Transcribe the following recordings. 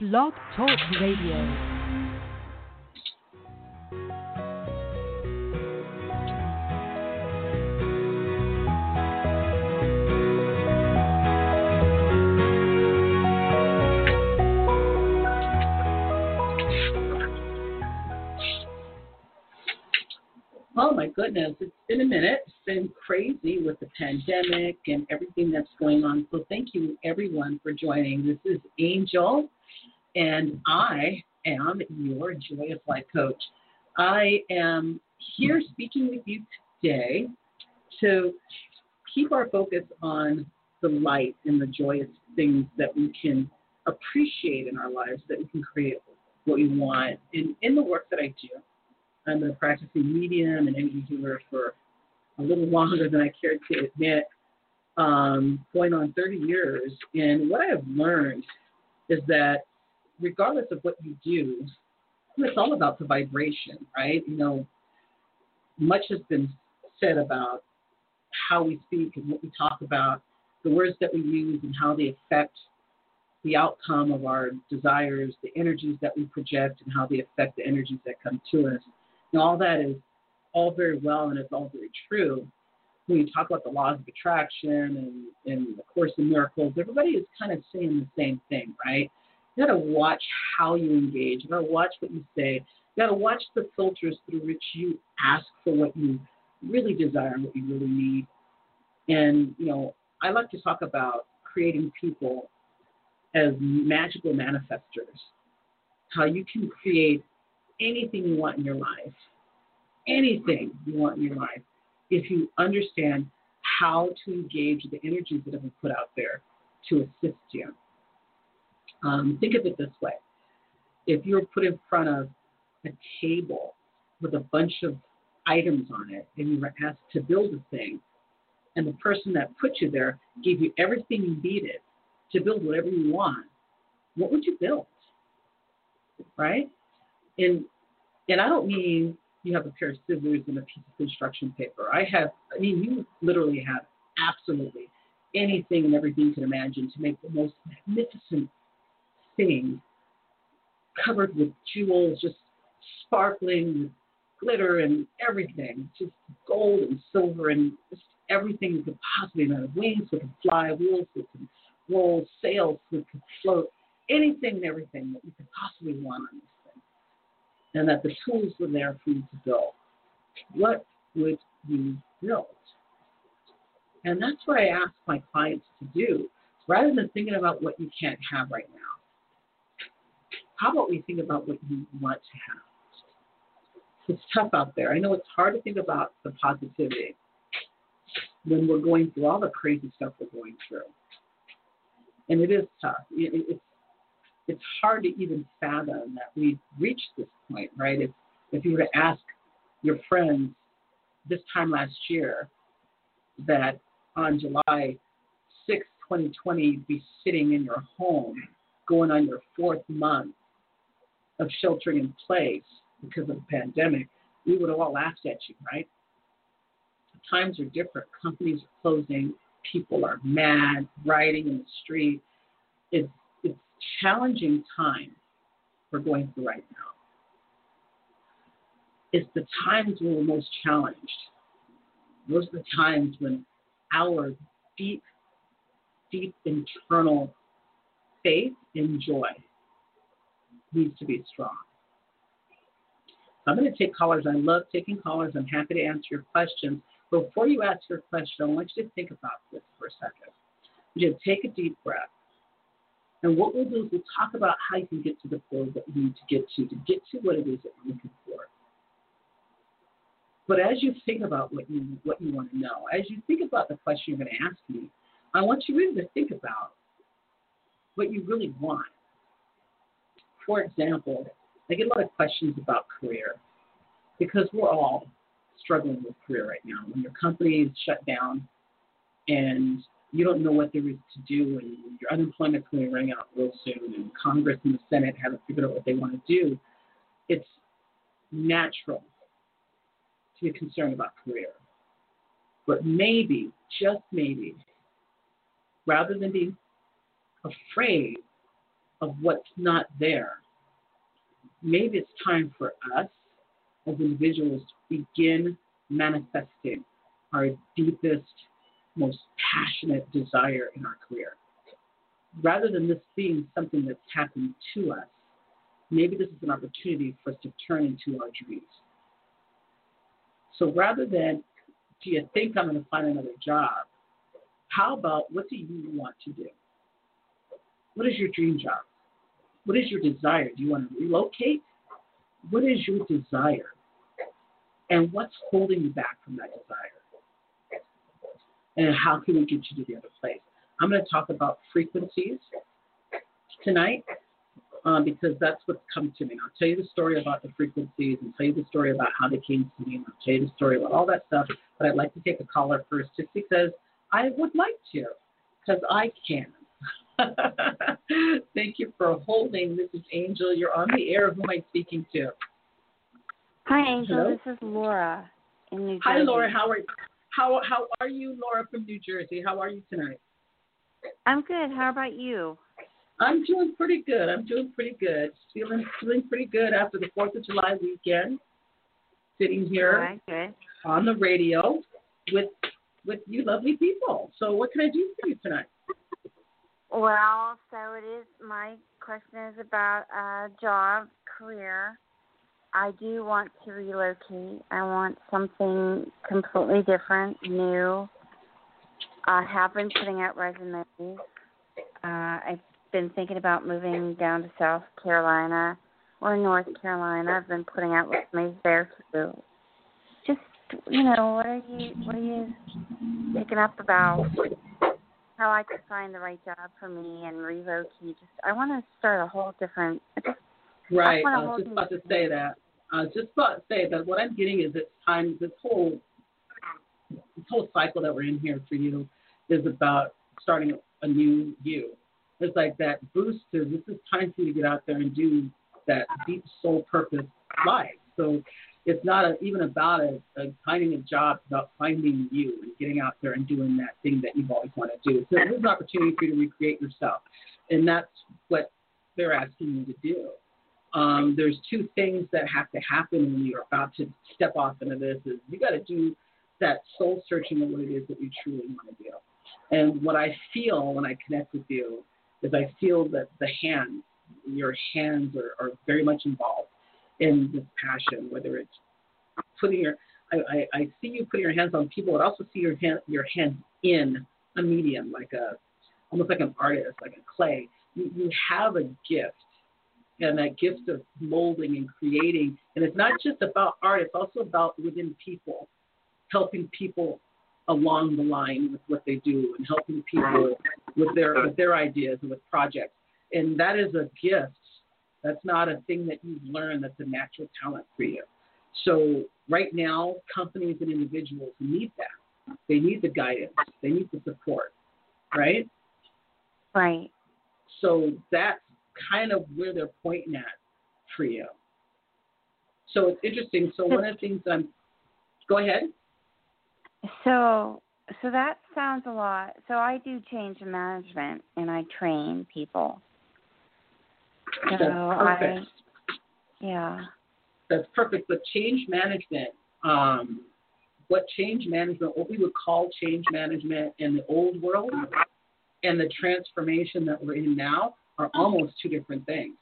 Blog Talk Radio. Oh my goodness, it's been a minute. It's been crazy with the pandemic and everything that's going on. So thank you everyone for joining. This is Angel and I am your Joyous Life Coach. I am here speaking with you today to keep our focus on the light and the joyous things that we can appreciate in our lives, that we can create what we want. And in the work that I do, I'm a practicing medium and energy healer for a little longer than I care to admit, um, going on 30 years. And what I have learned is that regardless of what you do, it's all about the vibration, right? You know, much has been said about how we speak and what we talk about, the words that we use and how they affect the outcome of our desires, the energies that we project, and how they affect the energies that come to us. And all that is all very well and it's all very true. When you talk about the laws of attraction and, and the Course in Miracles, everybody is kind of saying the same thing, right? You got to watch how you engage. You got to watch what you say. You got to watch the filters through which you ask for what you really desire and what you really need. And you know, I like to talk about creating people as magical manifestors. How you can create anything you want in your life, anything you want in your life, if you understand how to engage the energies that have been put out there to assist you. Um, think of it this way if you're put in front of a table with a bunch of items on it and you were asked to build a thing, and the person that put you there gave you everything you needed to build whatever you want, what would you build? Right? And and I don't mean you have a pair of scissors and a piece of construction paper. I have I mean you literally have absolutely anything and everything you can imagine to make the most magnificent thing covered with jewels, just sparkling with glitter and everything, just gold and silver and just everything you could possibly imagine. Wings that can fly, wheels that can roll, sails that can float, anything and everything that you could possibly want on this thing. And that the tools were there for you to build. What would you build? And that's what I ask my clients to do. Rather than thinking about what you can't have right now, how about we think about what you want to have? It's tough out there. I know it's hard to think about the positivity when we're going through all the crazy stuff we're going through. And it is tough. It, it's it's hard to even fathom that we've reached this point, right? If if you were to ask your friends this time last year that on July 6, 2020, you'd be sitting in your home going on your fourth month of sheltering in place because of the pandemic, we would have all laughed at you, right? Times are different. Companies are closing. People are mad, rioting in the street. It's it's challenging time we're going through right now. It's the times when we're most challenged. Those are the times when our deep, deep internal faith and joy needs to be strong. I'm going to take callers. I love taking callers. I'm happy to answer your questions. Before you ask your question, I want you to think about this for a second. You just take a deep breath. And what we'll do is we'll talk about how you can get to the goal that you need to get to, to get to what it is that you're looking for. But as you think about what you what you want to know, as you think about the question you're going to ask me, I want you really to think about what you really want for example, I get a lot of questions about career because we're all struggling with career right now. When your company is shut down and you don't know what there is to do, and your unemployment's going to ring out real soon, and Congress and the Senate haven't figured out what they want to do, it's natural to be concerned about career. But maybe, just maybe, rather than being afraid of what's not there, maybe it's time for us as individuals to begin manifesting our deepest, most passionate desire in our career. Rather than this being something that's happened to us, maybe this is an opportunity for us to turn into our dreams. So rather than, do you think I'm going to find another job? How about what do you want to do? What is your dream job? What is your desire? Do you want to relocate? What is your desire? And what's holding you back from that desire? And how can we get you to the other place? I'm going to talk about frequencies tonight um, because that's what's come to me. I'll tell you the story about the frequencies and tell you the story about how they came to me and I'll tell you the story about all that stuff. But I'd like to take a caller first just because I would like to, because I can. Thank you for holding. This is Angel. You're on the air. Who am I speaking to? Hi, Angel. Hello? This is Laura in New Jersey. Hi, Laura. How are how how are you, Laura from New Jersey? How are you tonight? I'm good. How about you? I'm doing pretty good. I'm doing pretty good. Feeling feeling pretty good after the Fourth of July weekend. Sitting here right, on the radio with with you lovely people. So what can I do for you tonight? Well, so it is. My question is about uh, job, career. I do want to relocate. I want something completely different, new. I have been putting out resumes. Uh, I've been thinking about moving down to South Carolina or North Carolina. I've been putting out resumes there too. Just you know, what are you what are you thinking up about? How I could find the right job for me and relocate. Just I want to start a whole different. Right. wanna I was just about to say that. I was just about to say that what I'm getting is it's time this whole this whole cycle that we're in here for you is about starting a new you. It's like that boost to this is time for you to get out there and do that deep soul purpose life. So it's not a, even about a, a finding a job, it's about finding you and getting out there and doing that thing that you've always wanted to do. So there's an opportunity for you to recreate yourself. And that's what they're asking you to do um, there's two things that have to happen when you're about to step off into this is you got to do that soul searching of what it is that you truly want to do and what i feel when i connect with you is i feel that the hands your hands are, are very much involved in this passion whether it's putting your I, I, I see you putting your hands on people but I also see your hand your hands in a medium like a almost like an artist like a clay you, you have a gift and that gift of molding and creating. And it's not just about art, it's also about within people, helping people along the line with what they do and helping people with their with their ideas and with projects. And that is a gift. That's not a thing that you've learned that's a natural talent for you. So right now, companies and individuals need that. They need the guidance. They need the support. Right? right. So that's kind of where they're pointing at for you. So it's interesting. So one of the things I'm, go ahead. So so that sounds a lot. So I do change management and I train people. So That's I perfect. yeah. That's perfect. But change management, um, what change management, what we would call change management in the old world, and the transformation that we're in now are almost two different things.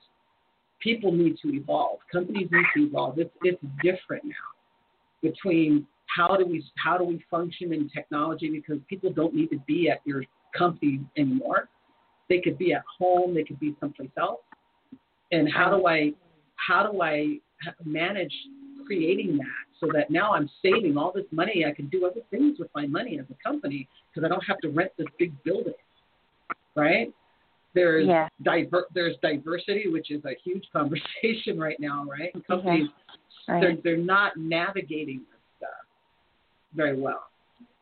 People need to evolve. Companies need to evolve. It's it's different now between how do we how do we function in technology because people don't need to be at your company anymore. They could be at home. They could be someplace else. And how do I how do I manage creating that so that now I'm saving all this money? I can do other things with my money as a company because I don't have to rent this big building, right? There's Yeah. diver- there's diversity, which is a huge conversation right now, right? And companies Right. they're they're not navigating this stuff very well.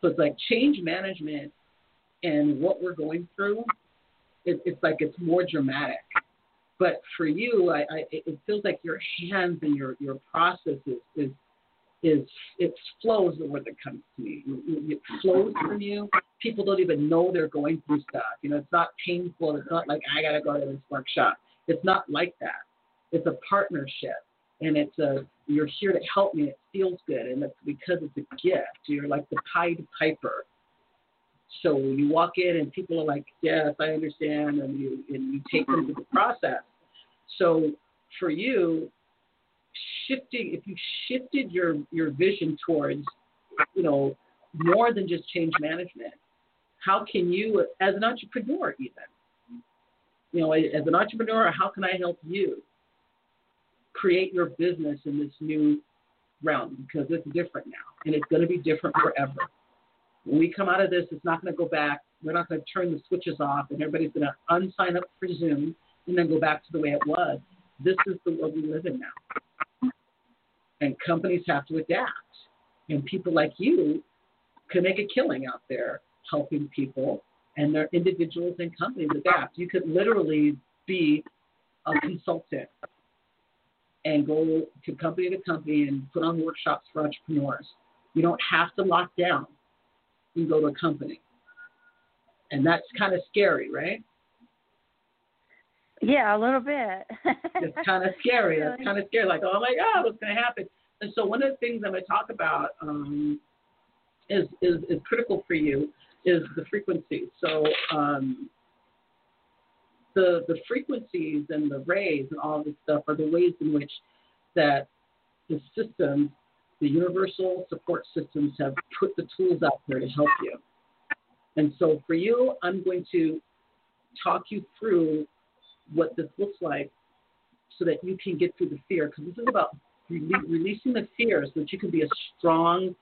So it's like change management and what we're going through. It, it's like it's more dramatic. But for you, I, I it feels like your hands and your your process is is is it flows the word that comes to me. It flows from you. People don't even know they're going through stuff. You know, it's not painful. It's not like I gotta go to this workshop. It's not like that. It's a partnership, and it's a you're here to help me. It feels good, and it's because it's a gift. You're like the Pied Piper. So you walk in, and people are like, "Yes, I understand," and you and you take them through the process. So for you, shifting if you shifted your your vision towards, you know, more than just change management, how can you, as an entrepreneur, even, you know, as an entrepreneur, how can I help you create your business in this new realm because it's different now and it's going to be different forever. When we come out of this, it's not going to go back. We're not going to turn the switches off and everybody's going to unsign up for Zoom and then go back to the way it was. This is the world we live in now. And companies have to adapt. And people like you can make a killing out there helping people and their individuals and companies adapt. You could literally be a consultant and go to company to company and put on workshops for entrepreneurs. You don't have to lock down and go to a company. And that's kind of scary, right? Yeah, a little bit. it's kind of scary. It's kind of scary. Like, oh my God, what's going to happen? And so one of the things I'm going to talk about um, is, is is critical for you is the frequencies. So um, the the frequencies and the rays and all this stuff are the ways in which that the systems, the universal support systems, have put the tools out there to help you. And so for you, I'm going to talk you through what this looks like so that you can get through the fear because this is about rele- releasing the fear so that you can be a strong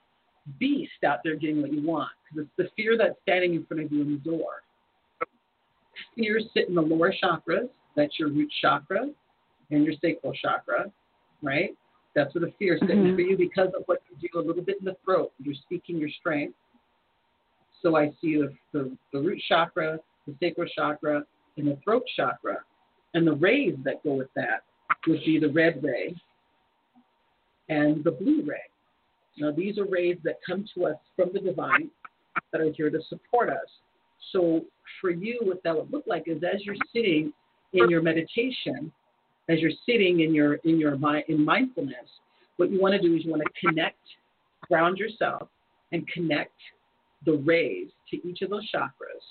beast out there getting what you want because it's the fear that's standing in front of you in the door fears sit in the lower chakras. That's your root chakra and your sacral chakra, right? That's where the fear mm-hmm. for you because of what you do a little bit in the throat. You're speaking your strength. So I see the, the, the root chakra, the sacral chakra, and the throat chakra. And the rays that go with that would be the red ray and the blue ray. Now, these are rays that come to us from the divine that are here to support us. So for you, what that would look like is as you're sitting in your meditation, as you're sitting in your in your in mindfulness, what you want to do is you want to connect, ground yourself, and connect the rays to each of those chakras.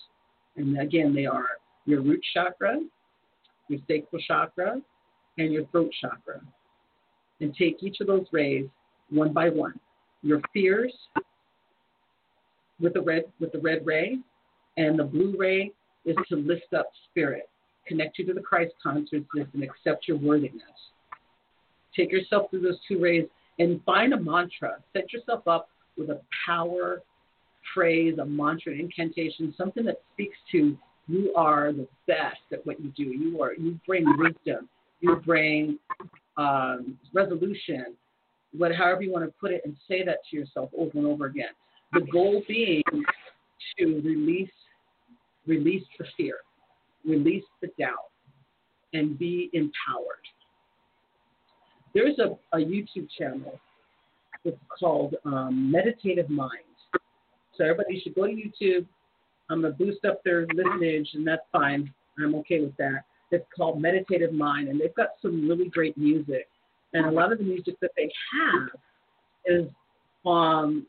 And again, they are your root chakra, your sacral chakra, and your throat chakra. And take each of those rays one by one. Your fears with the red with the red ray, and the blue ray is to lift up spirit, connect you to the Christ consciousness, and accept your worthiness. Take yourself through those two rays and find a mantra. Set yourself up with a power phrase, a mantra, an incantation, something that speaks to you are the best at what you do. You are you bring wisdom. You bring um, resolution. What, however you want to put it, and say that to yourself over and over again. The goal being to release release the fear, release the doubt, and be empowered. There's a, a YouTube channel. It's called um, Meditative Mind. So everybody should go to YouTube. I'm going to boost up their listenage, and that's fine. I'm okay with that. It's called Meditative Mind, and they've got some really great music. And a lot of the music that they have is um,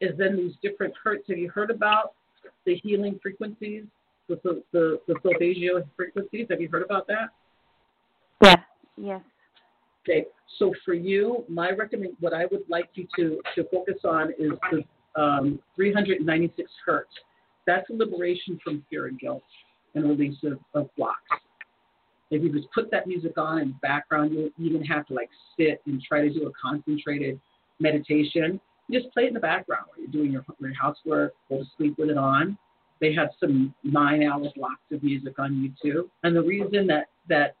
is in these different hertz. Have you heard about the healing frequencies, the the the solfeggio frequencies. Have you heard about that? Yeah. Yes. Okay. So for you, my recommend what I would like you to to focus on is the um, 396 hertz. That's a liberation from fear and guilt and release of, of blocks. If you just put that music on in the background, you even have to like sit and try to do a concentrated meditation You just play it in the background while you're doing your, your housework, go to sleep with it on. They have some nine hour blocks of music on YouTube. And the reason that, that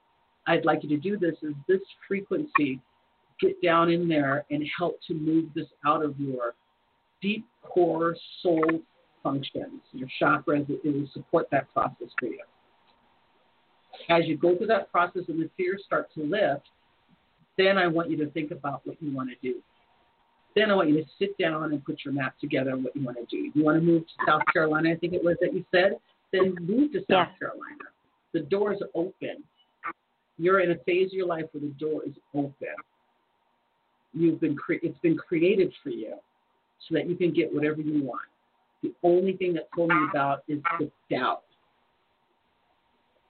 I'd like you to do this is this frequency, get down in there and help to move this out of your deep core soul functions, your chakras. It, will support that process for you. As you go through that process and the fears start to lift, then I want you to think about what you want to do. Then I want you to sit down and put your map together on what you want to do. You want to move to South Carolina, I think it was that you said. Then move to South yeah. Carolina. the door is open. You're in a phase of your life where the door is open. You've been cre- it's been created for you so that you can get whatever you want. The only thing that's holding you about is the doubt.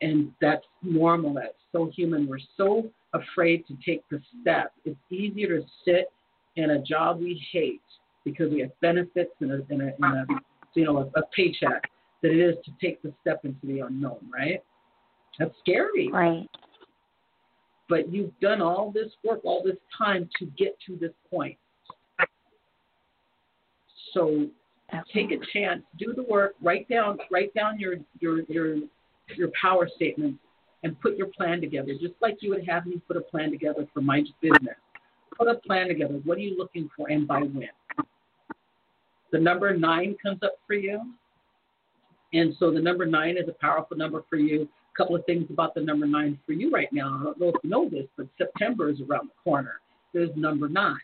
And that's normal. That's so human. We're so afraid to take the step. It's easier to sit in a job we hate because we have benefits and a, and a, and a you know a, a paycheck than it is to take the step into the unknown. Right? That's scary. Right. But you've done all this work, all this time to get to this point. So take a chance, do the work, write down write down your your your your power statements and put your plan together, just like you would have me put a plan together for my business. Put a plan together. What are you looking for and by when? The number nine comes up for you. And so the number nine is a powerful number for you. A couple of things about the number nine for you right now. I don't know if you know this, but September is around the corner. There's number nine.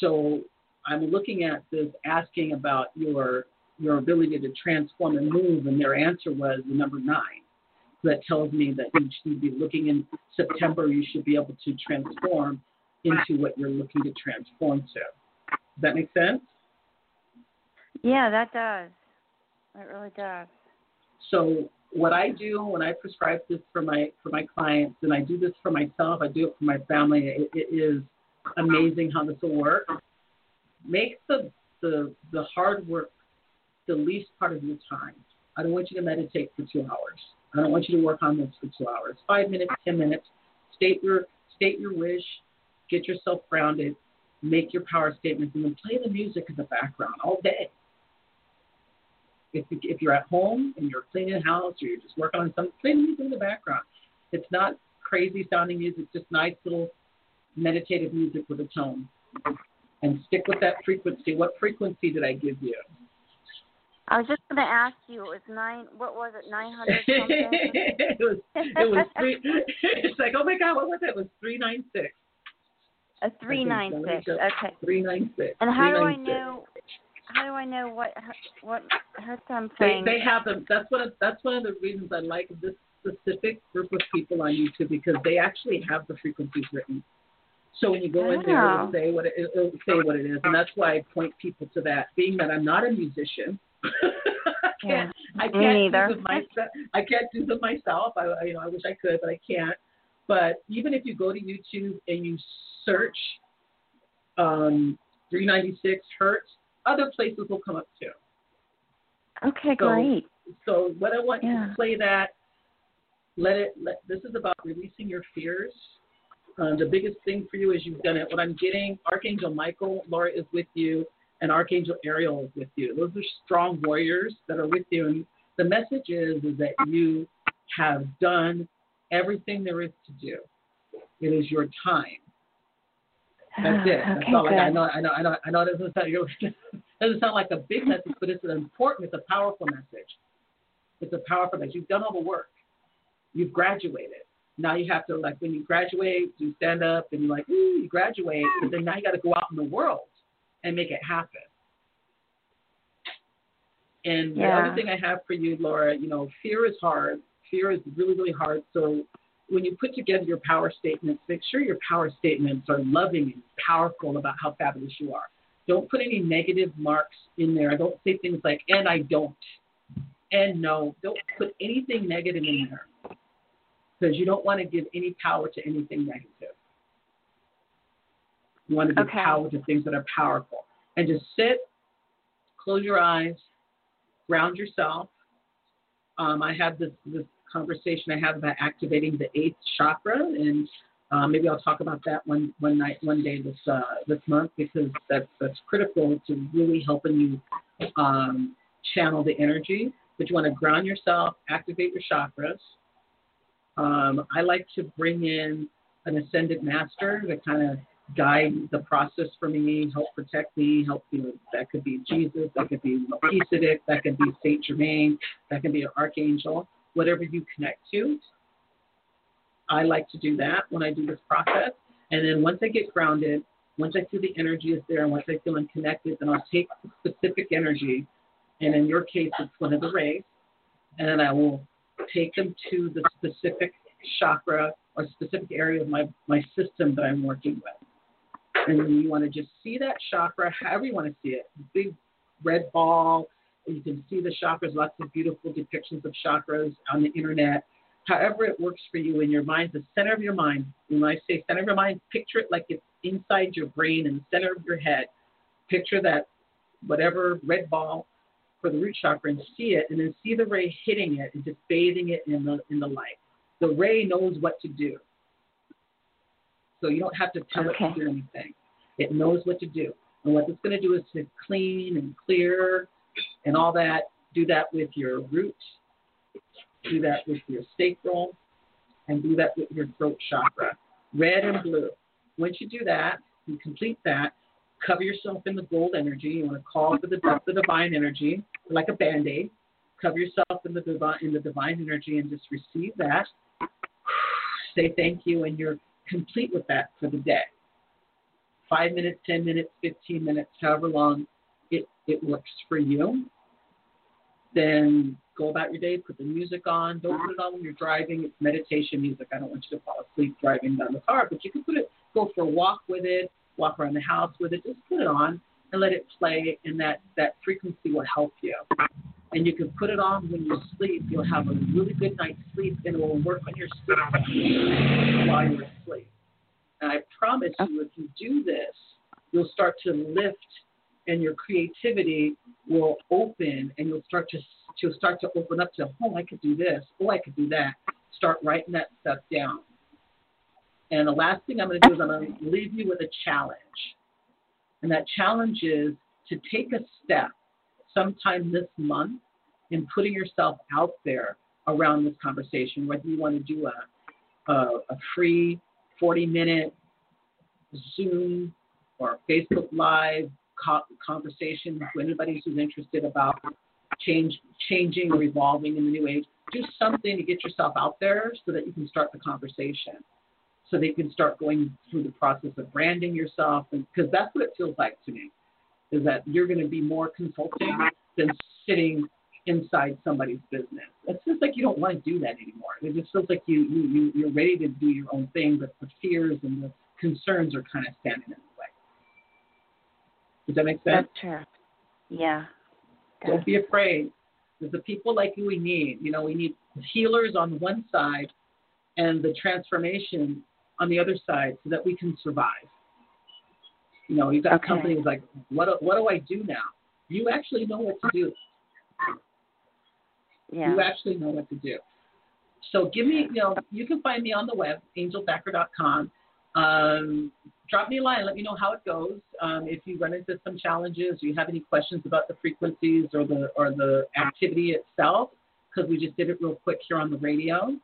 So I'm looking at this asking about your your ability to transform and move, and their answer was the number nine. So that tells me that you should be looking in September. You should be able to transform into what you're looking to transform to. Does that make sense? Yeah, that does. It really does. So what I do when I prescribe this for my for my clients, and I do this for myself, I do it for my family. It, it is amazing how this will work. Make the the the hard work the least part of your time. I don't want you to meditate for two hours. I don't want you to work on this for two hours. Five minutes, ten minutes. State your state your wish. Get yourself grounded. Make your power statements, and then play the music in the background all day. If, if you're at home and you're cleaning the house or you're just working on something, play the music in the background. It's not crazy sounding music, it's just nice little meditative music with a tone. And stick with that frequency. What frequency did I give you? I was just going to ask you. It was nine. What was it? Nine hundred something. it was. It was three. It's like, oh my God, what was it? It was three nine six. A three nine six. Okay. Three nine six. And how do I know? How do I know what what her I'm saying? They, they have them. That's one of that's one of the reasons I like this specific group of people on YouTube because they actually have the frequencies written. So when you go in there, it'll Oh. say what it, it'll say what it is, and that's why I point people to that. Being that I'm not a musician, I can't. I can't do them myself. I can't do them myself. I- you know, I wish I could, but I can't. But even if you go to YouTube and you search um, 396 hertz, other places will come up too. Okay, So- great. So what I want you Yeah. to play that. Let it. Let, this is about releasing your fears. Um, the biggest thing for you is you've done it. What I'm getting, Archangel Michael, Laura is with you, and Archangel Ariel is with you. Those are strong warriors that are with you. And the message is, is that you have done everything there is to do. It is your time. That's ah, it. That's okay, all. Like, I know. I know. I know. I know. It doesn't sound, it doesn't sound like a big message, but it's an important. It's a powerful message. It's a powerful message. You've done all the work. You've graduated. Now you have to like when you graduate, you stand up and you're like, ooh, you graduate, but then now you got to go out in the world and make it happen. And the other thing I have for you, Laura, you know, fear is hard. Fear is really, really hard. So when you put together your power statements, make sure your power statements are loving and powerful about how fabulous you are. Don't put any negative marks in there. Don't say things like, and I don't, and no. Don't put anything negative in there because you don't want to give any power to anything negative. You want to give Okay. power to things that are powerful. And just sit, close your eyes, ground yourself. Um, I had this, this conversation I had about activating the eighth chakra, and uh, maybe I'll talk about that one one night, one day this uh, this month because that's that's critical to really helping you um, channel the energy. But you want to ground yourself, activate your chakras. Um, I like to bring in an ascended master to kind of guide the process for me, help protect me, help you. Know, that could be Jesus, that could be Melchizedek, that could be Saint Germain, that could be an archangel, whatever you connect to. I like to do that when I do this process. And then once I get grounded, once I feel the energy is there, and once I feel connected, then I'll take the specific energy, and in your case, it's one of the rays, and then I will take them to the specific chakra or specific area of my, my system that I'm working with. And you want to just see that chakra, however you want to see it. Big red ball. You can see the chakras, lots of beautiful depictions of chakras on the internet. However, it works for you in your mind, the center of your mind. When I say center of your mind, picture it like it's inside your brain in the center of your head. Picture that whatever red ball for the root chakra and see it, and then see the ray hitting it and just bathing it in the in the light. The ray knows what to do, so you don't have to tell Okay. it to do anything. It knows what to do, and what it's going to do is to clean and clear and all that. Do that with your root. Do that with your sacral, and do that with your throat chakra, red and blue. Once you do that, you complete that, cover yourself in the gold energy. You want to call for the, the divine energy, like a band aid. Cover yourself in the divine in the divine energy and just receive that. Say thank you, and you're complete with that for the day. Five minutes, ten minutes, fifteen minutes, however long it, it works for you. Then go about your day, put the music on. Don't put it on when you're driving. It's meditation music. I don't want you to fall asleep driving down the car, but you can put it, go for a walk with it, walk around the house with it. Just put it on and let it play, and that, that frequency will help you. And you can put it on when you sleep. You'll have a really good night's sleep, and it will work on your sleep while you're asleep. And I promise you, if you do this, you'll start to lift, and your creativity will open, and you'll start to you'll start to open up to, oh, I could do this, oh, I could do that. Start writing that stuff down. And the last thing I'm going to do is I'm going to leave you with a challenge. And that challenge is to take a step sometime this month in putting yourself out there around this conversation, whether you want to do a, a, a free 40 minute Zoom or Facebook Live co- conversation with anybody who's interested about change, changing or evolving in the new age. Do something to get yourself out there so that you can start the conversation so they can start going through the process of branding yourself because that's what it feels like to me is that you're going to be more consulting than sitting inside somebody's business it feels like you don't want to do that anymore it just feels like you, you, you you're ready to do your own thing but the fears and the concerns are kind of standing in the way does that make sense That's true. Yeah. don't be afraid. There's the people like you we need. You know, we need healers on one side and the transformation on the other side so that we can survive. You know, you've got Okay. companies like, what, what do I do now? You actually know what to do. Yeah. You actually know what to do. So give me, you know, you can find me on the web, angelthacker.com. Um, drop me a line. Let me know how it goes. Um, if you run into some challenges, or you have any questions about the frequencies or the or the activity itself, because we just did it real quick here on the radio.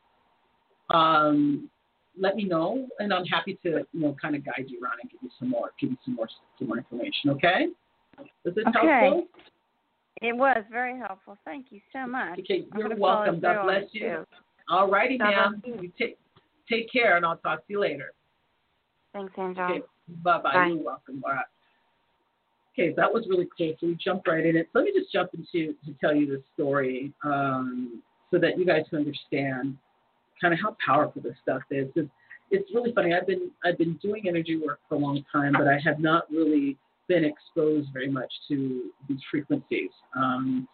Um, let me know, and I'm happy to you know kind of guide you around and give you some more give you some more some more information. Okay? Is this Okay. helpful? It was very helpful. Thank you so much. Okay, you're welcome. God bless you. too. All righty, ma'am. you. Take take care, and I'll talk to you later. Thanks, Angel. Okay, bye bye. You're welcome. All right. Okay, that was really cool. So we jumped right in it. Let me just jump into to tell you this story um, so that you guys can understand kind of how powerful this stuff is. It's, it's really funny. I've been I've been doing energy work for a long time, but I have not really been exposed very much to these frequencies. Um,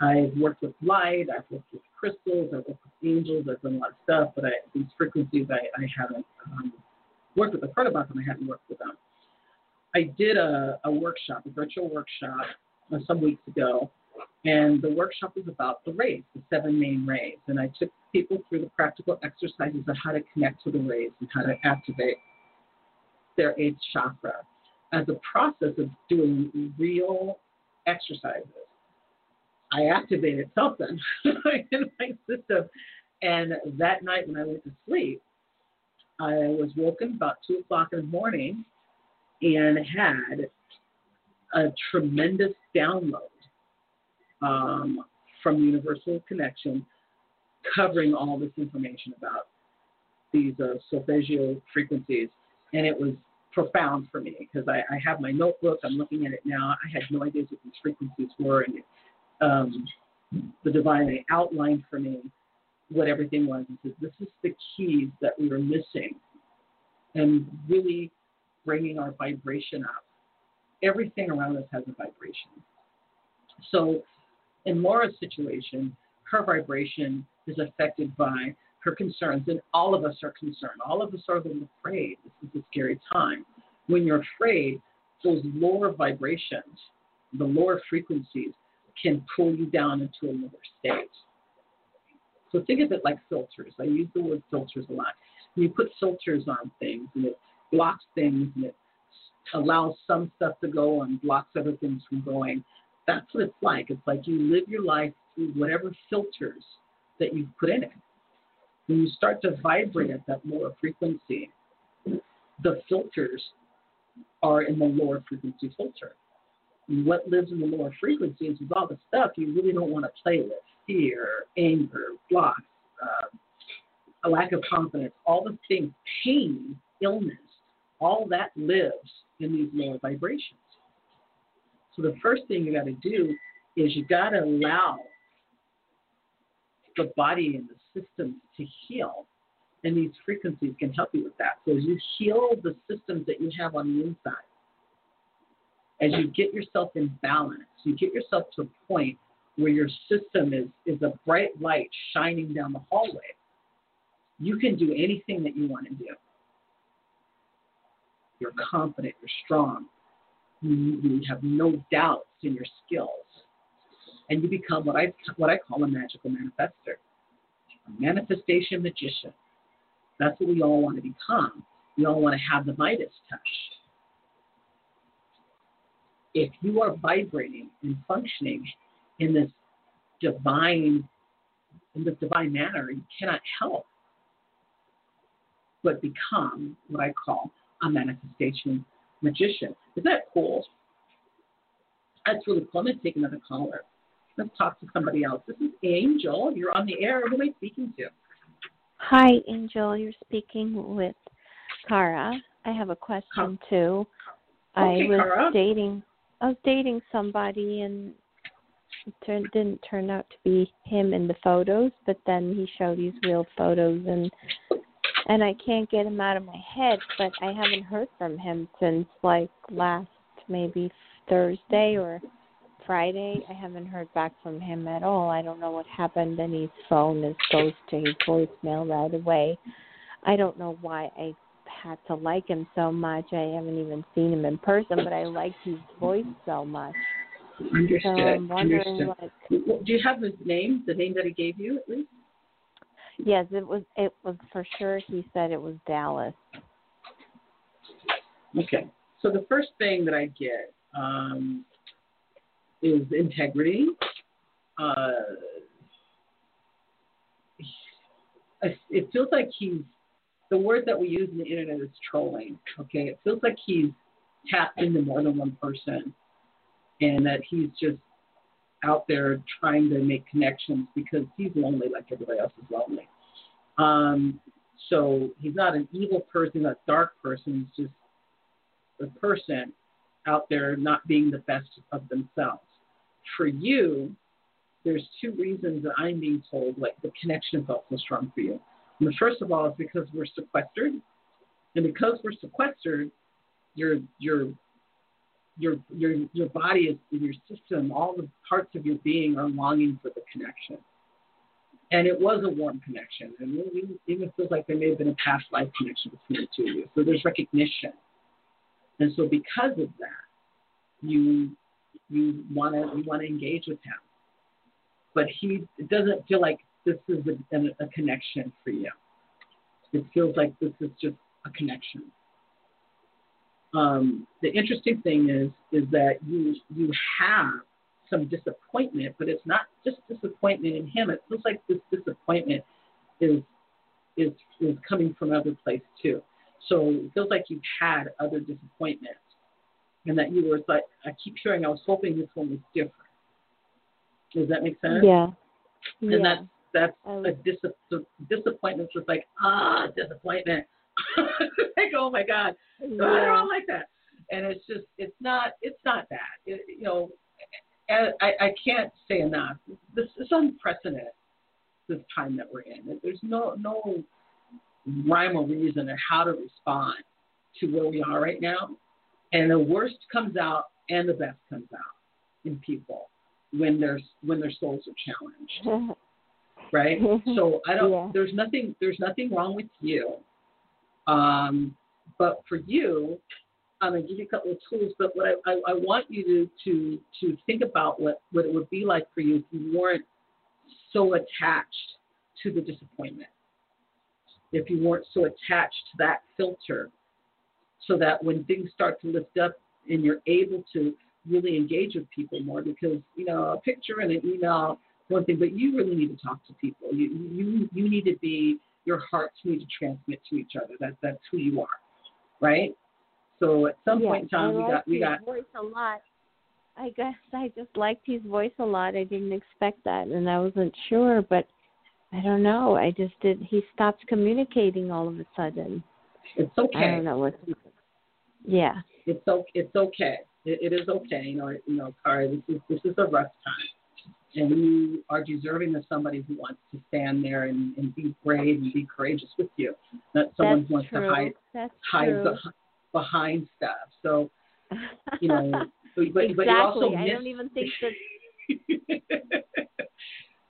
I've worked with light, I've worked with crystals, I've worked with angels, I've done a lot of stuff, but I, these frequencies I, I haven't um, worked with. I've heard about them, I haven't worked with them. I did a, a workshop, a virtual workshop, uh, some weeks ago, and the workshop was about the rays, the seven main rays. And I took people through the practical exercises of how to connect to the rays and how to activate their eighth chakra as a process of doing real exercises. I activated something in my system. And that night when I went to sleep, I was woken about two o'clock in the morning and had a tremendous download um, from Universal Connection covering all this information about these uh, solfeggio frequencies. And it was profound for me because I, I have my notebook. I'm looking at it now. I had no idea what these frequencies were. And um, the divine outlined for me what everything was. He said, This is the keys that we were missing and really bringing our vibration up. Everything around us has a vibration. So, in Laura's situation, her vibration is affected by her concerns, and all of us are concerned. All of us are afraid. This is a scary time. When you're afraid, those lower vibrations, the lower frequencies, can pull you down into a lower state. So think of it like filters. I use the word filters a lot. You put filters on things and it blocks things and it allows some stuff to go and blocks other things from going. That's what it's like. It's like you live your life through whatever filters that you've put in it. When you start to vibrate at that lower frequency, the filters are in the lower frequency filter. What lives in the lower frequencies is all the stuff you really don't want to play with fear, anger, blocks, uh, a lack of confidence, all the things, pain, illness, all that lives in these lower vibrations. So the first thing you got to do is you got to allow the body and the systems to heal. And these frequencies can help you with that. So as you heal the systems that you have on the inside, as you get yourself in balance, you get yourself to a point where your system is, is a bright light shining down the hallway, you can do anything that you want to do. You're confident, you're strong, you, you have no doubts in your skills, and you become what I, what I call a magical manifester, a manifestation magician. That's what we all want to become. We all want to have the Midas touch. If you are vibrating and functioning in this divine in this divine manner, you cannot help but become what I call a manifestation magician. Isn't that cool? That's really cool. I'm going to take another caller. Let's talk to somebody else. This is Angel. You're on the air. Who am I speaking to? Hi, Angel. You're speaking with Cara. I have a question too. Okay, I was Cara. dating. I was dating somebody, and it didn't turn out to be him in the photos. But then he showed these real photos, and and I can't get him out of my head. But I haven't heard from him since like last maybe Thursday or Friday. I haven't heard back from him at all. I don't know what happened, and his phone is goes to his voicemail right away. I don't know why I had to like him so much. I haven't even seen him in person, but I liked his voice so much. Understood. So I'm wondering, Understood. like, Do you have his name? The name that he gave you, at least? yes, it was. It was for sure. He said it was Dallas. Okay. So the first thing that I get um, is integrity. Uh, it feels like he's the word that we use in the internet is trolling. Okay, it feels like he's tapped into more than one person, and that he's just out there trying to make connections because he's lonely like everybody else is lonely. Um, so he's not an evil person, a dark person. He's just a person out there not being the best of themselves. For you, there's two reasons that I'm being told like the connection felt so strong for you. And the first of all is because we're sequestered, and because we're sequestered, your your your your your body is your system, all the parts of your being are longing for the connection. And it was a warm connection, and it even feels like there may have been a past life connection between the two of you. So there's recognition, and so because of that, you you want to you want to engage with him, but he it doesn't feel like this is a, a, a connection for you. It feels like this is just a connection. Um, the interesting thing is is that you you have some disappointment, but it's not just disappointment in him. It feels like this disappointment is is is coming from other place too. So it feels like you've had other disappointments, and that you were like, I keep hearing, I was hoping this one was different. Does that make sense? Yeah. And yeah. that's that's Um, a dis- disappointment. Just like ah, disappointment. like oh my god, yeah. don't like that. And it's just, it's not, it's not that. It, you know, I, I can't say enough. This is unprecedented. this time that we're in. There's no no rhyme or reason or how to respond to where we are right now. And the worst comes out and the best comes out in people when there's when their souls are challenged. right? So I don't Yeah. there's nothing there's nothing wrong with you. Um but for you, I'm gonna give you a couple of tools, but what I, I, I want you to, to to think about what, what it would be like for you if you weren't so attached to the disappointment. If you weren't so attached to that filter, so that when things start to lift up and you're able to really engage with people more, because you know a picture and an email one thing, but you really need to talk to people. You you you need to be your hearts need to transmit to each other. That that's who you are, right? So at some yeah, point in time, I we got we got voice a lot. I guess I just liked his voice a lot. I didn't expect that, and I wasn't sure, but I don't know. I just did. He stopped communicating all of a sudden. it's okay I don't know what. Yeah. It's okay. It's okay. It, it is okay. You know. You know, Kari. This is this is a rough time, and you are deserving of somebody who wants to stand there and, and be brave and be courageous with you. Not someone That's who wants true. to hide That's hide true. beh- behind stuff. So you know, but, but, exactly. but you also I don't even think that.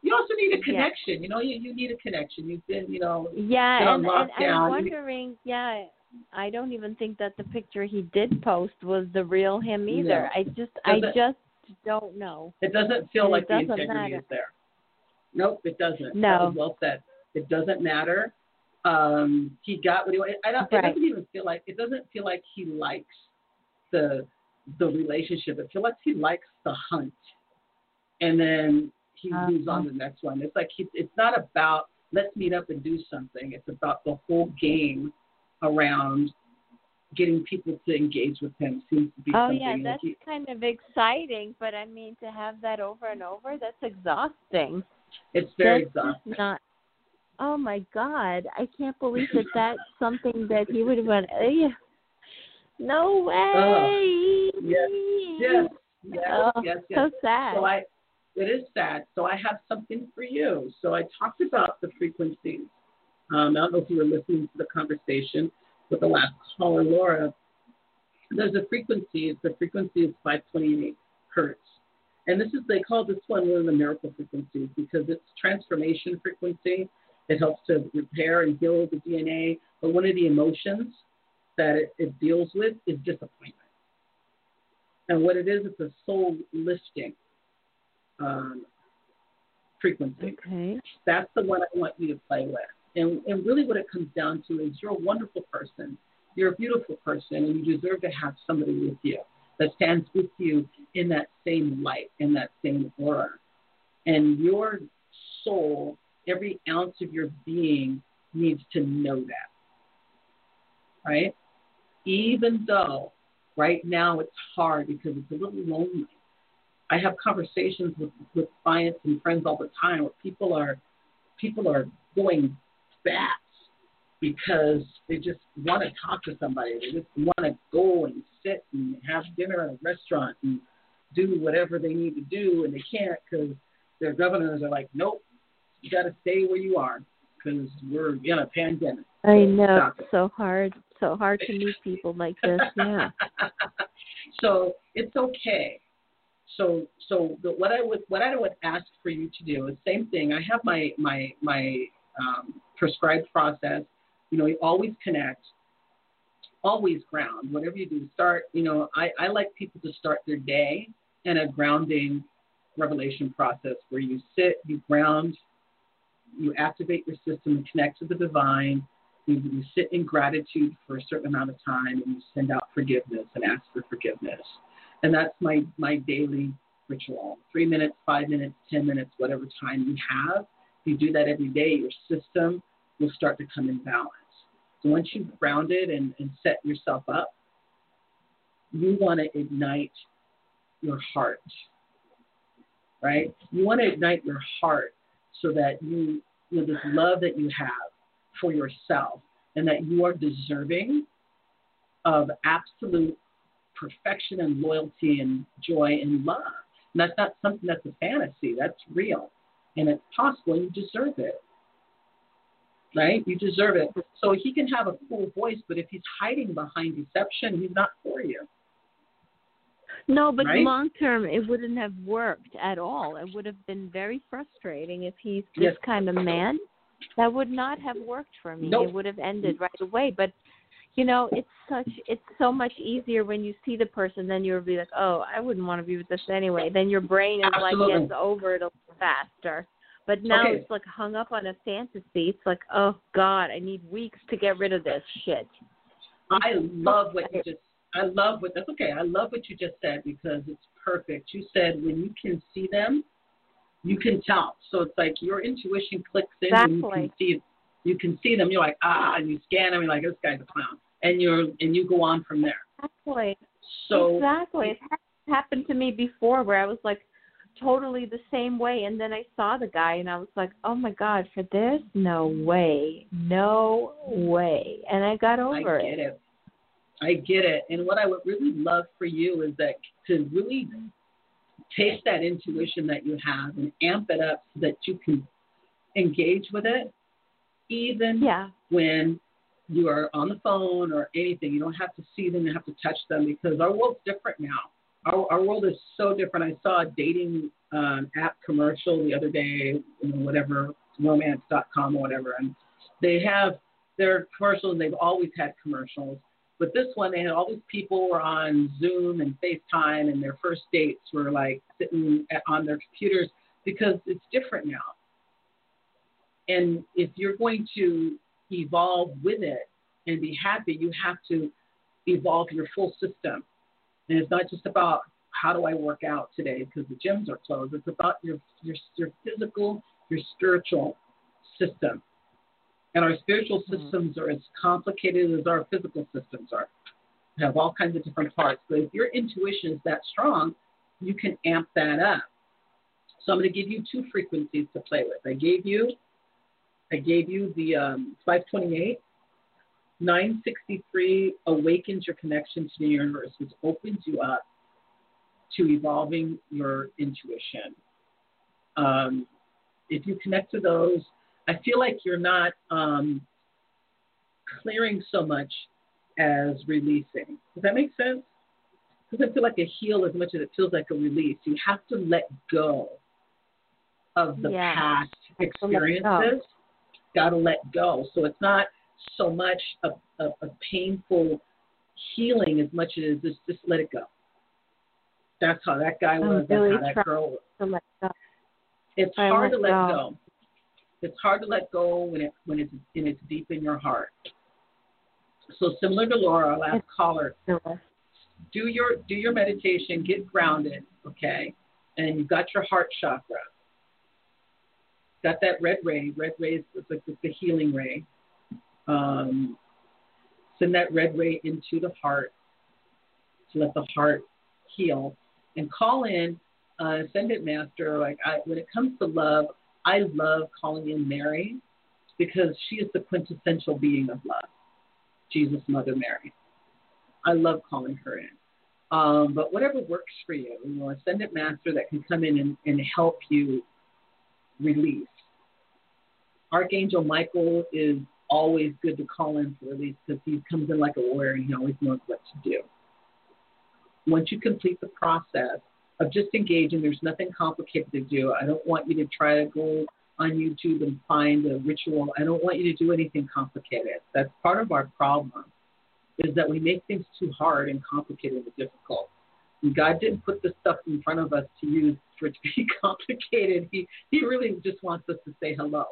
you also need a Yeah. connection. You know, you, you need a connection. You've been, you know, Yeah, on and, and. I'm wondering. Yeah, I don't even think that the picture he did post was the real him either. No. I just, I just don't know. It doesn't feel And like it the doesn't integrity matter. is there. Nope, it doesn't. No. Well said. It doesn't matter. Um, he got what he wanted. I don't, Right. It doesn't even feel like it doesn't feel like he likes the the relationship. It feels like he likes the hunt, and then he Uh-huh. moves on to the next one. It's like he, it's not about let's meet up and do something. It's about the whole game around getting people to engage with him. Seems to be Oh yeah, that's kind of exciting, but I mean to have that over and over, that's exhausting. it's very that's exhausting. not. Oh my God, I can't believe that that's something that he would have went. "Eh, No way. yes, Yes, yes, Oh, yes, yes. So sad. So I, it is sad. So I have something for you. So I talked about the frequencies. Um, I don't know if you were listening to the conversation with the last caller, Laura. There's a frequency. The frequency is 528 hertz, and this is they call this one one of the miracle frequencies because it's transformation frequency. It helps to repair and heal the DNA. But one of the emotions that it, it deals with is disappointment. And what it is, it's a soul lifting um, frequency. okay. That's the one I want you to play with. And, and really, what it comes down to is you're a wonderful person. You're a beautiful person, and you deserve to have somebody with you that stands with you in that same light, in that same aura. And your soul, every ounce of your being, needs to know that. Right? Even though right now it's hard because it's a little lonely. I have conversations with, with clients and friends all the time where people are people are going bats because they just want to talk to somebody. They just want to go and sit and have dinner at a restaurant and do whatever they need to do, and they can't because their governors are like, nope, you got to stay where you are because we're in a pandemic. I know it's so hard, so hard to meet people like this. Yeah. so it's okay. So so the, what I would what I would ask for you to do is same thing. I have my my my um, prescribed process. You know, you always connect, always ground. Whatever you do, start. You know, I I like people to start their day in a grounding revelation process where you sit, you ground, you activate your system and connect to the divine. You, you sit in gratitude for a certain amount of time and you send out forgiveness and ask for forgiveness. And that's my, my daily ritual. Three minutes, five minutes, 10 minutes, whatever time you have. You do that every day, your system will start to come in balance. So once you've grounded and, and set yourself up, you want to ignite your heart, right? You want to ignite your heart so that you, you know, this love that you have for yourself and that you are deserving of absolute perfection and loyalty and joy and love. And that's not something that's a fantasy, that's real. and it's possible. You deserve it, right? You deserve it. So he can have a cool voice, but if he's hiding behind deception, he's not for you. No, but Right? long term, it wouldn't have worked at all. It would have been very frustrating if he's this Yes. kind of man. That would not have worked for me. Nope. It would have ended right away. But you know, it's such it's so much easier when you see the person. Then you'll be like, oh, I wouldn't want to be with this anyway. Then your brain is Absolutely. like gets over it a little faster. But now Okay. it's like hung up on a fantasy. It's like, oh God, I need weeks to get rid of this shit. I love what you just. I love what that's okay. I love what you just said because it's perfect. You said when you can see them, you can tell. So it's like your intuition clicks in and you can see you can see them. You're like ah, and you scan them. You're like this guy's a clown, and you're and you go on from there. Exactly. So exactly. It happened to me before where I was like totally the same way and then I saw the guy and I was like, "Oh my god, for this? No way. No way." And I got over I get it. it. I get it. And what I would really love for you is that to really take that intuition that you have and amp it up so that you can engage with it, even Yeah. when you are on the phone or anything. You don't have to see them, you have to touch them because our world's different now. Our, our world is so different. I saw a dating um, app commercial the other day, you know, whatever, romance.com or whatever, and they have their commercials, and they've always had commercials. But this one, they had all these people were on Zoom and FaceTime, and their first dates were like sitting on their computers because it's different now. And if you're going to evolve with it and be happy, you have to evolve your full system. And it's not just about how do I work out today because the gyms are closed. It's about your your your physical, your spiritual system. And our spiritual Mhm. systems are as complicated as our physical systems are. We have all kinds of different parts. But if your intuition is that strong, you can amp that up. So I'm going to give you two frequencies to play with. I gave you I gave you the um, 528. 963 awakens your connection to the universe, which opens you up to evolving your intuition. Um, if you connect to those, I feel like you're not um, clearing so much as releasing. Does that make sense? Doesn't feel like a heal as much as it feels like a release. You have to let go of the Yeah. past to let go. experiences. Got to let go. So it's not so much of, a, a painful healing as much as just just let it go. That's how that guy I'm was. really that's how that girl was. To let go. It's I hard to let go. go. It's hard to let go when it when it's when it's deep in your heart. So similar to Laura, our last caller, do your do your meditation, get grounded, okay, and you've got your heart chakra. Got that red ray. Red ray is like the, the healing ray. Um, send that red ray into the heart to let the heart heal, and call in. Uh, Master. Like I, when it comes to love, I love calling in Mary because she is the quintessential being of love. Jesus, Mother Mary. I love calling her in. Um, but whatever works for you, you know, ascendant master that can come in and, and help you release. Archangel Michael is always good to call in for release because he comes in like a warrior and he always knows what to do. Once you complete the process of just engaging, there's nothing complicated to do. I don't want you to try to go on YouTube and find a ritual. I don't want you to do anything complicated. That's part of our problem is that we make things too hard and complicated and difficult. God didn't put this stuff in front of us to use for it to be complicated. He He really just wants us to say hello.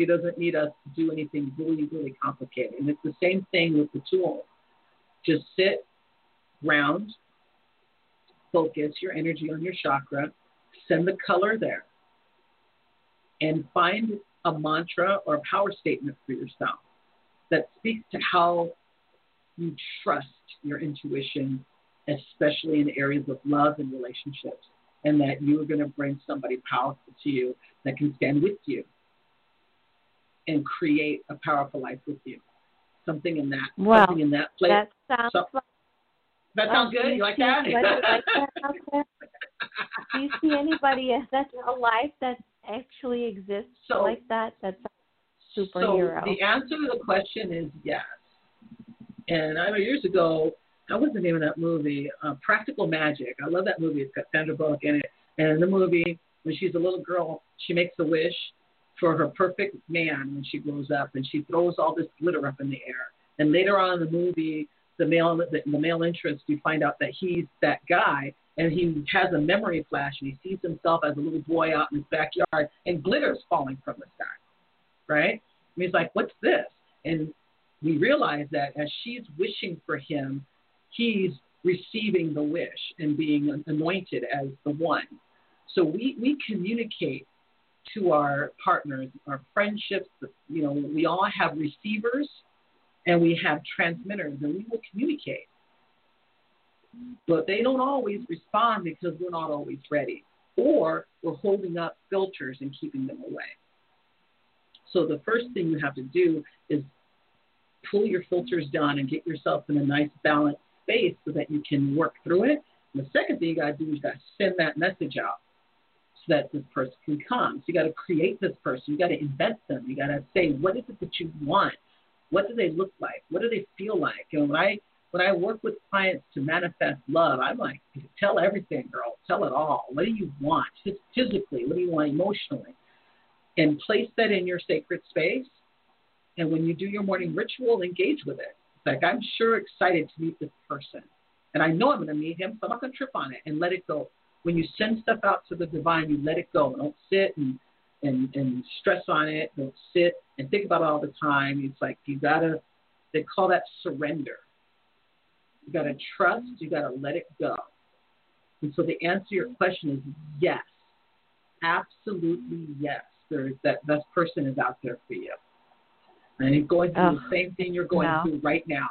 He doesn't need us to do anything really, really complicated. And it's the same thing with the tools. Just sit, ground, focus your energy on your chakra, send the color there, and find a mantra or a power statement for yourself that speaks to how you trust your intuition, especially in areas of love and relationships, and that you are going to bring somebody powerful to you that can stand with you and create a powerful life with you. Something in that, Well, something in that place. That sounds So- like that sounds good. You like see that? like that? Do you see anybody that's alive that actually exists So- like that? That's So superhero. the answer to the question is yes. And I remember years ago, what was the name of that movie? Uh, Practical Magic. I love that movie. It's got Sandra Bullock in it. And in the movie, when she's a little girl, she makes a wish for her perfect man when she grows up, and she throws all this glitter up in the air. And later on in the movie, the male the, the male interest, you find out that he's that guy, and he has a memory flash, and he sees himself as a little boy out in his backyard, and glitter's falling from the sky, right? And he's like, "What's this?" And we realize that as she's wishing for him, he's receiving the wish and being anointed as the one. So we, we communicate to our partners, our friendships, you know, we all have receivers and we have transmitters and we will communicate. But they don't always respond because we're not always ready or we're holding up filters and keeping them away. So the first thing you have to do is pull your filters down and get yourself in a nice balanced space so that you can work through it. And the second thing you got to do is you got to send that message out that this person can come. So you got to create this person. You got to invent them. You got to say, what is it that you want? What do they look like? What do they feel like? And when I when I work with clients to manifest love, I'm like, tell everything, girl. Tell it all. What do you want physically? What do you want emotionally? And place that in your sacred space. And when you do your morning ritual, engage with it. Like, I'm sure excited to meet this person. And I know I'm going to meet him, so I'm not going to trip on it and let it go. When you send stuff out to the divine, you let it go. Don't sit and, and, and stress on it. Don't sit and think about it all the time. It's like you got to, they call that surrender. You got to trust. You got to let it go. And so the answer to your question is yes. Absolutely yes. There is that, that person is out there for you. And he's going through Ugh, the same thing you're going no. through right now.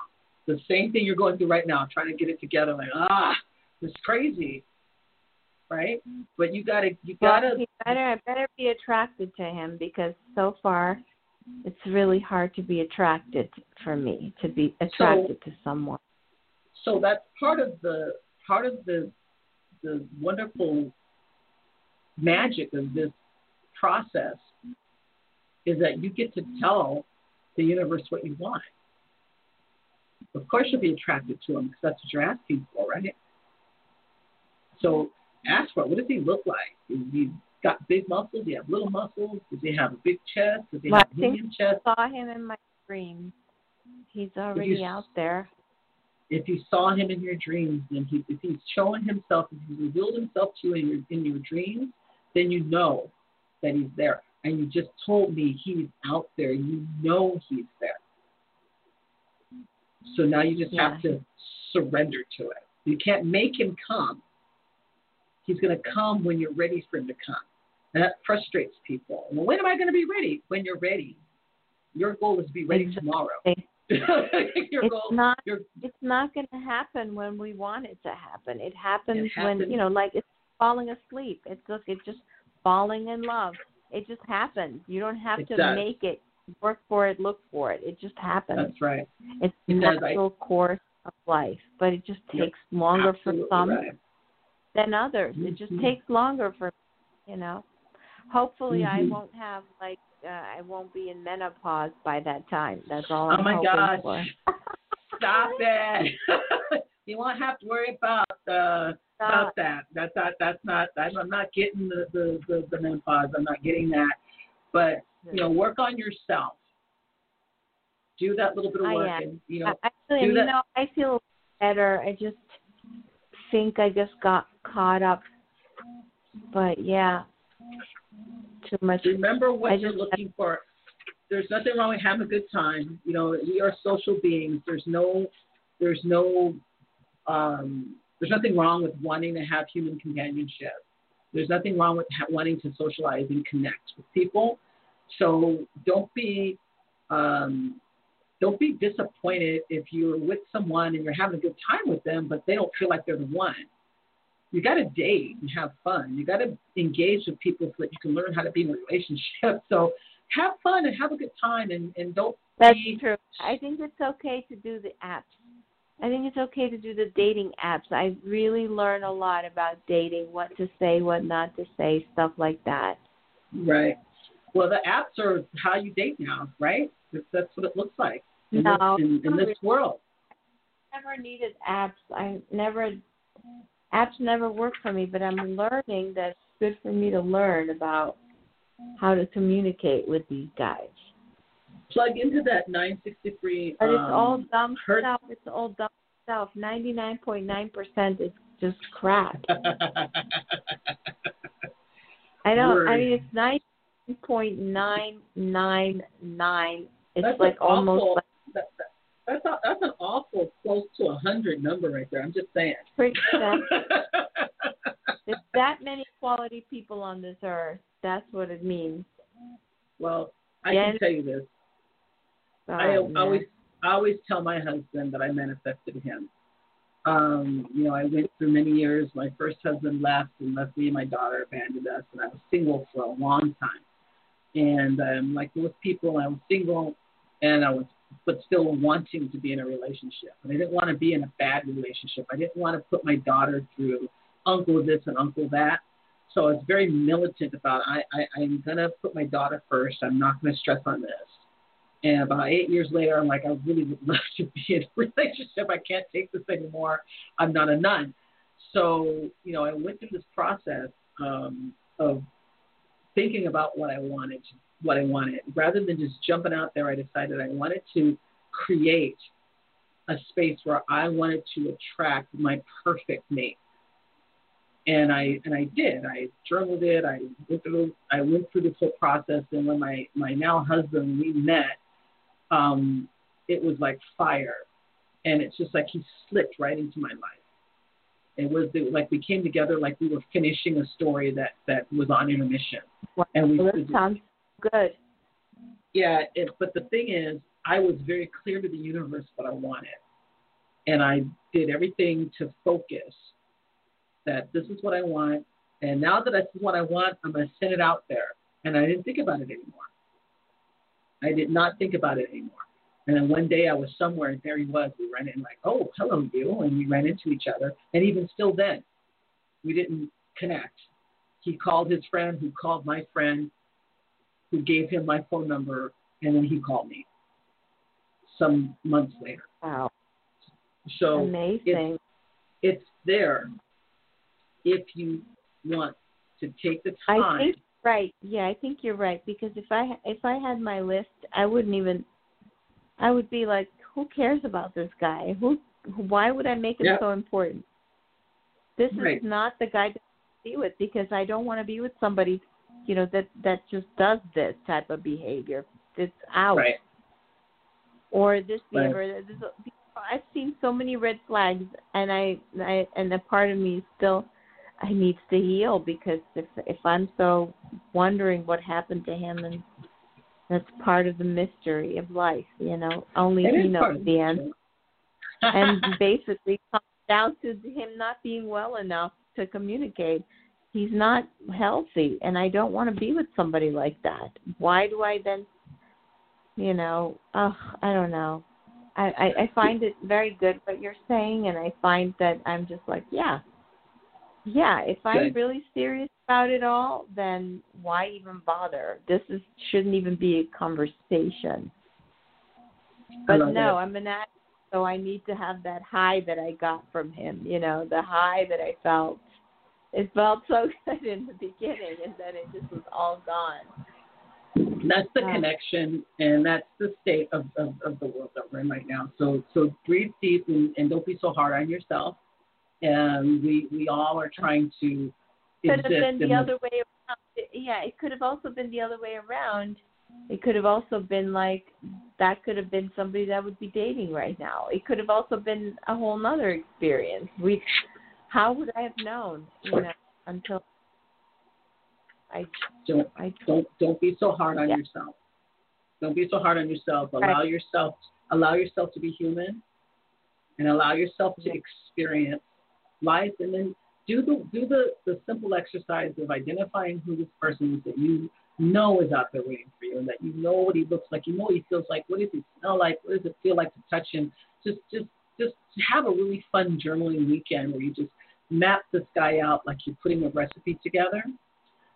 The same thing you're going through right now, trying to get it together. Like, ah, it's crazy, right? But you gotta, you gotta. he better I better be attracted to him because so far it's really hard to be attracted for me to be attracted to someone. So that's part of the part of the the wonderful magic of this process is that you get to tell the universe what you want. Of course, you'll be attracted to him because that's what you're asking for, right? So ask for. What does he look like? Is he got big muscles? Does he have little muscles? Does he have a big chest? Does he Well, have I a think medium chest? I saw him in my dreams. He's already out there. If you saw him in your dreams, then he, if he's showing himself, if he's revealed himself to you in your in your dreams, then you know that he's there. And you just told me he's out there. You know he's there. So now you just have to surrender to it. You can't make him come. He's going to come when you're ready for him to come. And that frustrates people. Well, when am I going to be ready? When you're ready. Your goal is to be ready Exactly. tomorrow. your it's goal, not your, it's not going to happen when we want it to happen. It happens happens. when you know, like it's falling asleep. It's just it's just falling in love. It just happens. You don't have It to does. make it, work for it, look for it. It just happens. that's right. It's the It does. I- natural course of life, but it just You're takes longer for some right. Than others. It just Mhm. takes longer for you know. Hopefully, I Mhm. won't have like uh, I won't be in menopause by that time. That's all Oh I'm my gosh. for. Stop it. you won't have to worry about uh, about that. That's not that's not I'm I'm not getting the, the, the, the menopause. I'm not getting that. But you know, work on yourself. Do that little bit of work and you know I- Actually, do you know, I feel better. I just think I just got caught up. But yeah, too much. remember what I you're just- looking for. There's nothing wrong with having a good time. You know, we are social beings. There's no there's no um, there's nothing wrong with wanting to have human companionship. There's nothing wrong with ha- wanting to socialize and connect with people. So don't be um, don't be disappointed if you're with someone and you're having a good time with them, but they don't feel like they're the one. You got to date and have fun. You got to engage with people so that you can learn how to be in a relationship. So have fun and have a good time, and, and don't That's be true. I think it's okay to do the apps. I think it's okay to do the dating apps. I really learn a lot about dating, what to say, what not to say, stuff like that. Right. Well, the apps are how you date now, right? That's what it looks like in, No. this, in, in this world. I never needed apps. I never apps never worked for me, but I'm learning that it's good for me to learn about how to communicate with these guys. Plug into that 963. But it's um, all dumb hertz- stuff. It's all dumb stuff. Ninety nine point nine percent is just crap. I don't. I mean, it's nine point nine nine nine. It's That's like an almost like that, that, that's, a, that's an awful close to a 100 number right there. I'm just saying. There's that many quality people on this earth. That's what it means. well, I Jen- can tell you this. I Oh, man. always I always tell my husband that I manifested him. Um, you know, I went through many years. My first husband left and left me and my daughter, abandoned us, and I was single for a long time. And um, like most people, I was single, and I was, but still wanting to be in a relationship. And I didn't want to be in a bad relationship. I didn't want to put my daughter through uncle this and uncle that. So I was very militant about I, I I'm gonna put my daughter first. I'm not gonna stress on this. And about eight years later, I'm like, I really would love to be in a relationship. I can't take this anymore. I'm not a nun. So, you know, I went through this process um, of thinking about what I wanted, what I wanted. Rather than just jumping out there, I decided I wanted to create a space where I wanted to attract my perfect mate. And I and I did. I journaled it. I went through I went through this whole process. And when my my now husband we met, um, it was like fire, and it's just like he slipped right into my life. It was, it was like we came together like we were finishing a story that that was on intermission, Wow, and we that sounds good. yeah. It, but the thing is, I was very clear to the universe what I wanted, and I did everything to focus that this is what I want, and now that this is what I want, I'm going to send it out there. And I didn't think about it anymore. I did not think about it anymore. And then one day I was somewhere and there he was. We ran in like, oh, hello, you. And we ran into each other. And even still then, we didn't connect. He called his friend, who called my friend, who gave him my phone number, and then he called me some months later. Wow, So amazing. it's there if you want to take the time. I think right. Yeah, I think you're right because if I if I had my list, I wouldn't even. I would be like, who cares about this guy? Who? Why would I make him Yeah. so important? This Right. is not the guy to be with because I don't want to be with somebody, you know, that that just does this type of behavior. It's out. right. or this Right. behavior. This, I've seen so many red flags, and I, I and a part of me still, I needs to heal because if if I'm so wondering what happened to him, and that's part of the mystery of life, you know. Only It he knows the answer, and basically comes down to him not being well enough to communicate. He's not healthy, and I don't want to be with somebody like that. Why do I then you know, uh, I don't know. I, I I find it very good what you're saying, and I find that I'm just like, yeah, yeah. If I'm Good. really serious about it all, then why even bother? This is shouldn't even be a conversation. But no, it. I'm an addict, so I need to have that high that I got from him. You know, the high that I felt. It felt so good in the beginning, and then it just was all gone. That's the connection, and that's the state of, of, of the world that we're in right now. So so breathe deep and, and don't be so hard on yourself. And we we all are trying to could have been the other way around. Yeah, it could have also been the other way around. It could have also been like that could have been somebody that would be dating right now. It could have also been a whole nother experience. We how would I have known, you know, until I don't I don't don't be so hard on Yeah. yourself. Don't be so hard on yourself. Allow yourself allow yourself to be human, and allow yourself to Yeah. experience life, and then do the do the the simple exercise of identifying who this person is that you know is out there waiting for you, and that you know what he looks like, you know what he feels like, what does he smell like, what does it feel like to touch him. Just just just have a really fun journaling weekend where you just map this guy out like you're putting a recipe together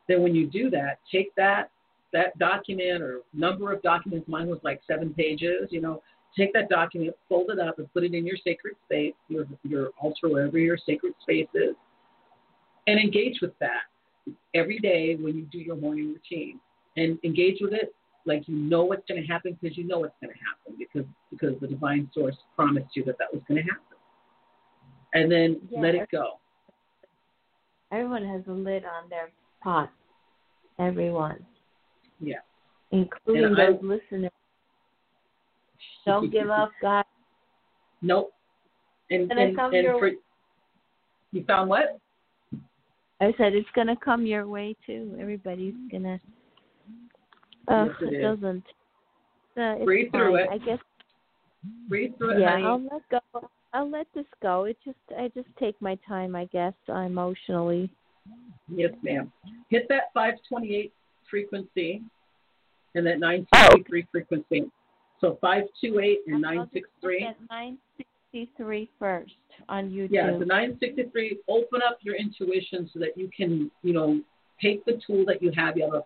Then when you do that, take that that document or number of documents. Mine was like seven pages. You know, take that document, fold it up, and put it in your sacred space, your your altar, wherever your sacred space is, and engage with that every day when you do your morning routine. And engage with it like you know what's going to happen because you know what's going to happen because because the divine source promised you that that was going to happen. And then Yeah. let it go. Everyone has a lid on their pot. Everyone, Yeah. including And I- those listeners. Don't give up, guys. Nope. And And and, and your- for you found what? I said it's gonna come your way too. Everybody's gonna. Oh, Yes, it it doesn't. Uh, it's Breathe through fine. it. I guess. Read through it, Yeah, honey. I'll let go. I'll let this go. It just I just take my time, I guess, uh, emotionally. Yes, ma'am. Hit that 528 frequency and that 963 frequency. So 528 and I'll just look 963. at 963 first on YouTube. Yeah, so 963, open up your intuition so that you can, you know, take the tool that you have. You have, a,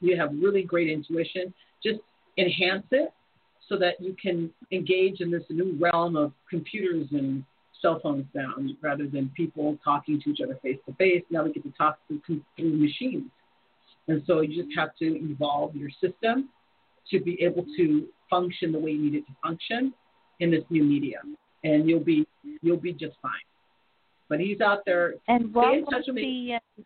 you have really great intuition. Just enhance it so that you can engage in this new realm of computers and cell phones now rather than people talking to each other face to face. Now we get to talk through, through machines. And so you just have to evolve your system to be able to function the way you need it to function in this new medium. And you'll be you'll be just fine. But he's out there. And what was the uh,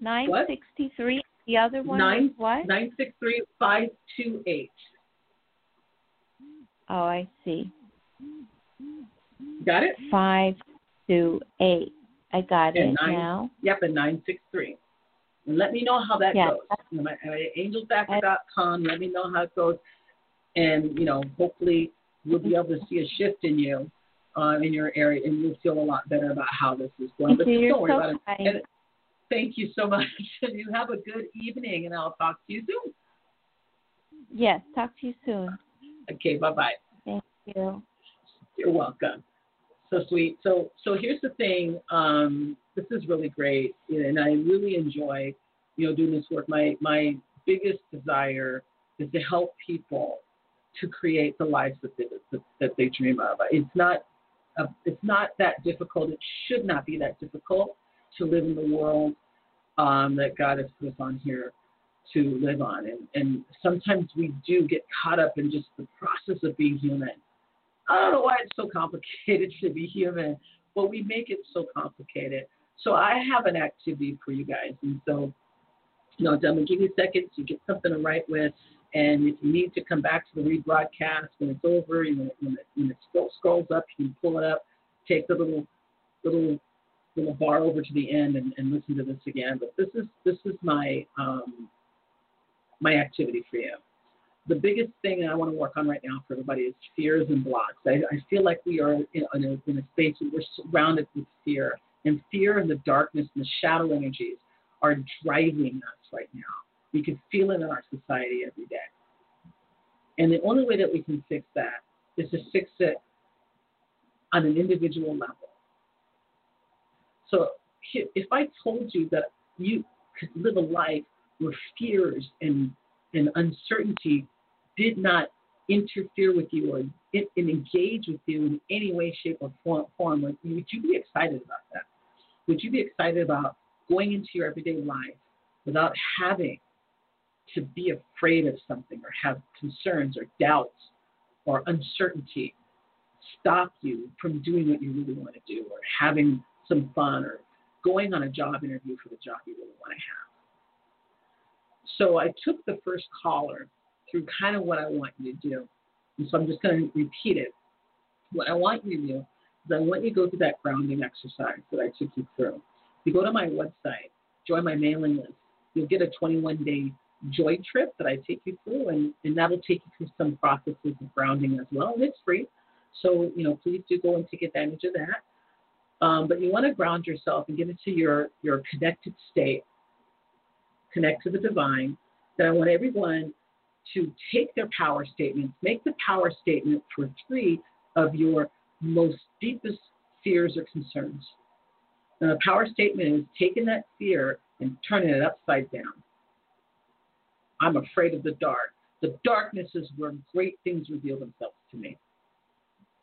963? The other one Nine, what? 963 528. Oh, I see. Got it? Five two eight. I got And it nine- now. Yep, and nine six three. And let me know how that Yeah. goes. You know, my- my angelthacker.com. Let me know how it goes, and you know, hopefully we'll be able to see a shift in you, uh, in your area, and you'll feel a lot better about how this is going. Thank But you. don't worry so about it. kind. And thank you so much. And you have a good evening, and I'll talk to you soon. Yes. Talk to you soon. Okay, bye bye. Thank you. You're welcome. So sweet. So so here's the thing. Um, this is really great, and I really enjoy, you know, doing this work. My my biggest desire is to help people to create the lives that they that, that they dream of. It's not uh, it's not that difficult. It should not be that difficult to live in the world um, that God has put us on here to live on. And, and sometimes we do get caught up in just the process of being human. I don't know why it's so complicated to be human, but we make it so complicated. So I have an activity for you guys. And so, you know, I'm going to give you a second to get something to write with. And if you need to come back to the rebroadcast when it's over, you know, when it, when it scroll, scrolls up, you can pull it up, take the little little little bar over to the end and, and listen to this again. But this is this is my um, my activity for you. The biggest thing I want to work on right now for everybody is fears and blocks. I, I feel like we are in, in, a, in a space where we're surrounded with fear, and fear and the darkness and the shadow energies are driving us right now. We can feel it in our society every day. And the only way that we can fix that is to fix it on an individual level. So if I told you that you could live a life where fears and, and uncertainty did not interfere with you or and engage with you in any way, shape, or form, form, would you be excited about that? Would you be excited about going into your everyday life without having to be afraid of something or have concerns or doubts or uncertainty stop you from doing what you really want to do or having some fun or going on a job interview for the job you really want to have? So I took the first caller through kind of what I want you to do. And so I'm just going to repeat it. What I want you to do is I want you to go through that grounding exercise that I took you through. You go to my website, join my mailing list. You'll get a 21 day joy trip that I take you through, and, and that'll take you through some processes of grounding as well. And it's free. So, you know, please do go and take advantage of that. Um, but you want to ground yourself and get into your, your connected state, connect to the divine. Then I want everyone to take their power statements, make the power statement for three of your most deepest fears or concerns. The power statement is taking that fear and turning it upside down. I'm afraid of the dark. The darkness is where great things reveal themselves to me.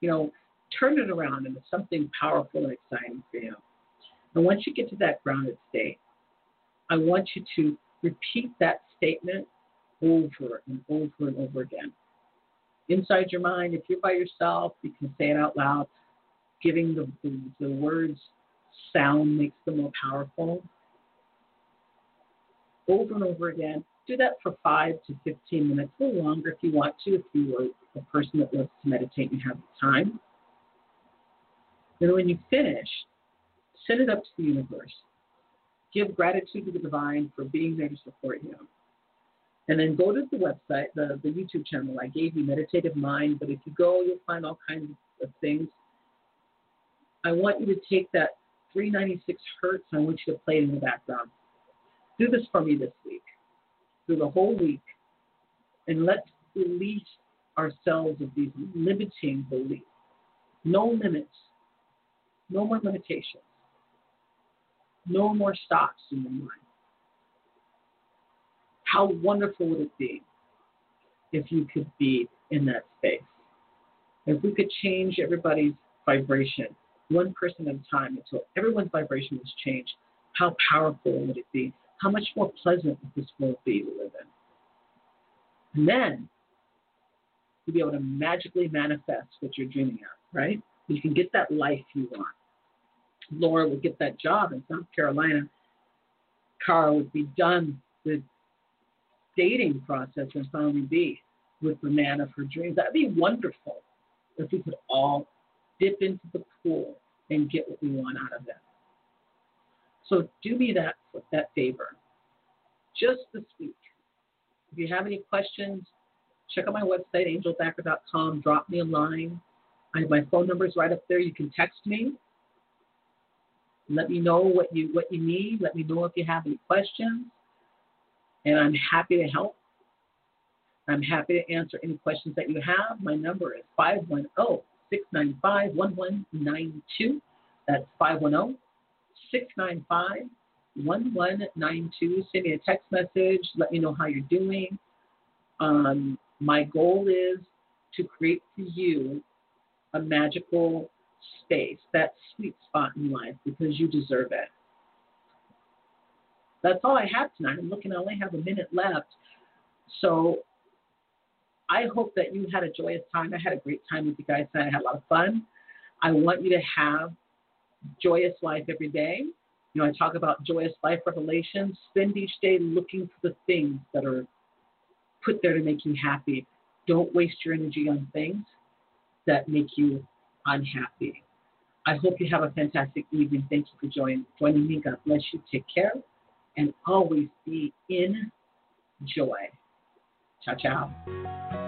You know, turn it around into something powerful and exciting for you. And once you get to that grounded state, I want you to repeat that statement over and over and over again. Inside your mind, if you're by yourself, you can say it out loud. Giving the, the, the words sound makes them more powerful. Over and over again. Do that for five to 15 minutes, little longer if you want to, if you are a person that loves to meditate and have the time. Then when you finish, send it up to the universe. Give gratitude to the divine for being there to support you. And then go to the website, the, the YouTube channel I gave you, Meditative Mind. But if you go, you'll find all kinds of things. I want you to take that 396 hertz. I want you to play it in the background. Do this for me this week, through the whole week, and let's release ourselves of these limiting beliefs. No limits, no more limitations, no more stops in your mind. How wonderful would it be if you could be in that space? If we could change everybody's vibration one person at a time until everyone's vibration was changed, how powerful would it be? How much more pleasant would this world be to live in? And then you'll be able to magically manifest what you're dreaming of, right? You can get that life you want. Laura would get that job in South Carolina. Cara would be done with dating process and finally be with the man of her dreams. That'd be wonderful if we could all dip into the pool and get what we want out of it. So do me that that favor, just this week. If you have any questions, check out my website, angelthacker.com. Drop me a line. I my phone numbers right up there. You can text me. Let me know what you what you need. Let me know if you have any questions and I'm happy to help. I'm happy to answer any questions that you have. My number is 510 695 1192. That's 510 695 1192. Send me a text message. Let me know how you're doing. Um, my goal is to create for you a magical space, that sweet spot in life, because you deserve it. That's all I have tonight. I'm looking, I only have a minute left. So I hope that you had a joyous time. I had a great time with you guys tonight. I had a lot of fun. I want you to have joyous life every day. You know, I talk about joyous life revelations. Spend each day looking for the things that are put there to make you happy. Don't waste your energy on things that make you unhappy. I hope you have a fantastic evening. Thank you for joining, joining me. God bless you. Take care and always be in joy. Ciao, ciao.